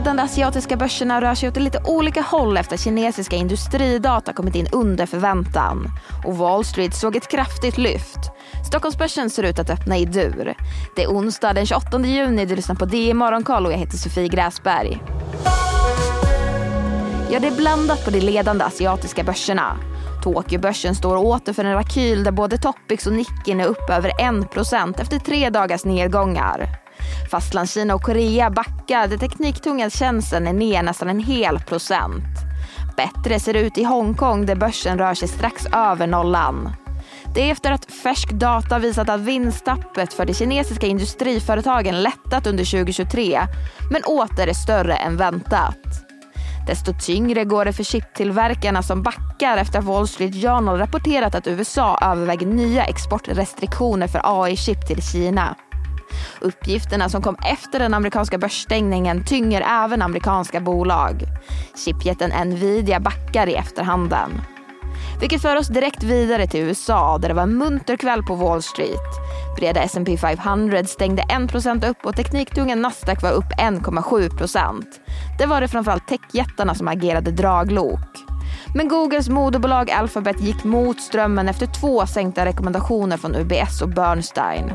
ledande asiatiska börserna rör sig åt lite olika håll efter att kinesiska industridata kommit in under förväntan. Och Wall Street såg ett kraftigt lyft. Stockholmsbörsen ser ut att öppna i dur. Det är onsdag den 28 juni, du lyssnar på DI Morgonkoll och jag heter Sofie Gräsberg. Ja, det är blandat på de ledande asiatiska börserna. Tokyobörsen står åter för en rakyl där både Topix och Nikkei är upp över 1% efter tre dagars nedgångar. Fastlandskina och Korea backar tekniktunga tjänsten är ner nästan en hel procent. Bättre ser det ut i Hongkong där börsen rör sig strax över nollan. Det är efter att färsk data visat att vinsttappet för de kinesiska industriföretagen lättat under 2023 men åter är större än väntat. Desto tyngre går det för chiptillverkarna som backar efter att Wall Street Journal rapporterat att USA överväger nya exportrestriktioner för AI-chip till Kina. Uppgifterna som kom efter den amerikanska börsstängningen tynger även amerikanska bolag. Chipjätten Nvidia backar i efterhanden. Vilket för oss direkt vidare till USA där det var en munter kväll på Wall Street. Breda S&P 500 stängde 1% upp och tekniktunga Nasdaq var upp 1,7%. Det var det framförallt techjättarna som agerade draglok. Men Googles moderbolag Alphabet gick mot strömmen efter två sänkta rekommendationer från UBS och Bernstein.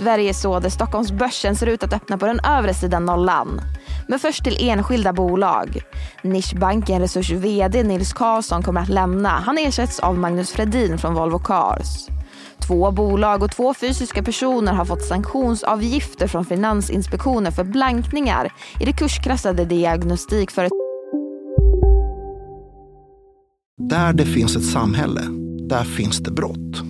Sverige så där Stockholmsbörsen ser ut att öppna på den övre sidan nollan. Men först till enskilda bolag. Nischbanken Resurs VD Nils Karlsson kommer att lämna. Han ersätts av Magnus Fredin från Volvo Cars. Två bolag och två fysiska personer har fått sanktionsavgifter från Finansinspektionen för blankningar i det kurskrassade diagnostikföretaget. Där det finns ett samhälle, där finns det brott.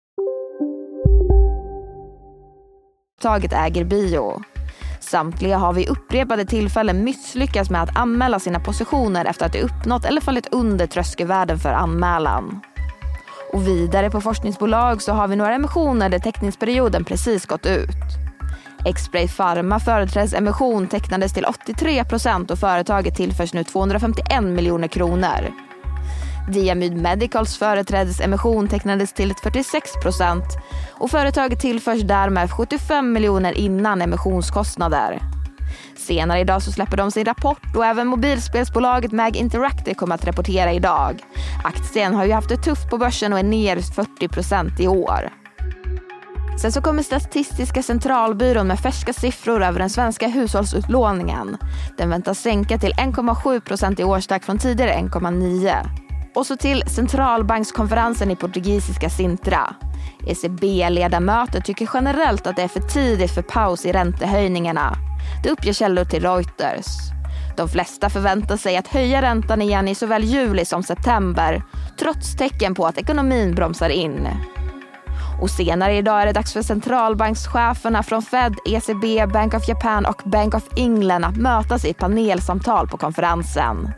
Företaget äger bio. Samtliga har vid upprepade tillfällen misslyckats med att anmäla sina positioner efter att de uppnått eller fallit under tröskelvärden för anmälan. Och vidare på forskningsbolag så har vi några emissioner där teckningsperioden precis gått ut. Xspray Pharma företräds emission tecknades till 83 procent och företaget tillförs nu 251 miljoner kronor. Diamyd Medicals företrädesemission tecknades till 46 procent och företaget tillförs därmed 75 miljoner innan emissionskostnader. Senare idag så släpper de sin rapport och även mobilspelsbolaget Mag Interactive kommer att rapportera idag. Aktien har ju haft det tufft på börsen och är ner 40 procent i år. Sen så kommer Statistiska centralbyrån med färska siffror över den svenska hushållsutlåningen. Den väntas sänka till 1,7 procent i årstakt från tidigare 1,9. Och så till centralbankskonferensen i portugisiska Sintra. ECB-ledamöter tycker generellt att det är för tidigt för paus i räntehöjningarna. Det uppger källor till Reuters. De flesta förväntar sig att höja räntan igen i såväl juli som september trots tecken på att ekonomin bromsar in. Och senare idag är det dags för centralbankscheferna från Fed, ECB, Bank of Japan och Bank of England att mötas i ett panelsamtal på konferensen.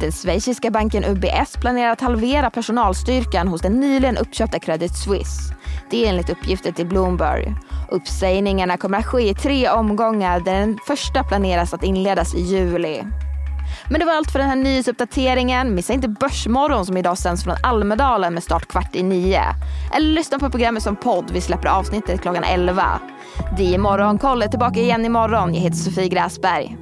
Den schweiziska banken UBS planerar att halvera personalstyrkan hos den nyligen uppköpta Credit Suisse. Det är enligt uppgifter till Bloomberg. Uppsägningarna kommer att ske i tre omgångar där den första planeras att inledas i juli. Men det var allt för den här nyhetsuppdateringen. Missa inte Börsmorgon som idag sänds från Almedalen med start kvart i nio. Eller lyssna på programmet som podd. Vi släpper avsnittet klockan 11. Det är Morgonkoll är tillbaka igen imorgon. Jag heter Sofie Gräsberg.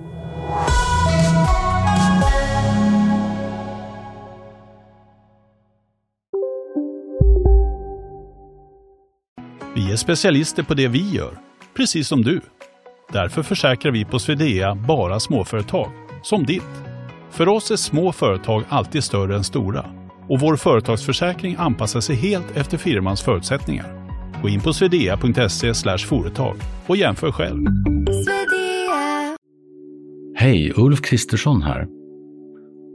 Vi är specialister på det vi gör, precis som du. Därför försäkrar vi på Swedea bara småföretag, som ditt. För oss är små företag alltid större än stora och vår företagsförsäkring anpassar sig helt efter firmans förutsättningar. Gå in på swedea.se företag och jämför själv. Hej, Ulf Kristersson här.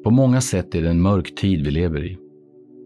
På många sätt är det en mörk tid vi lever i.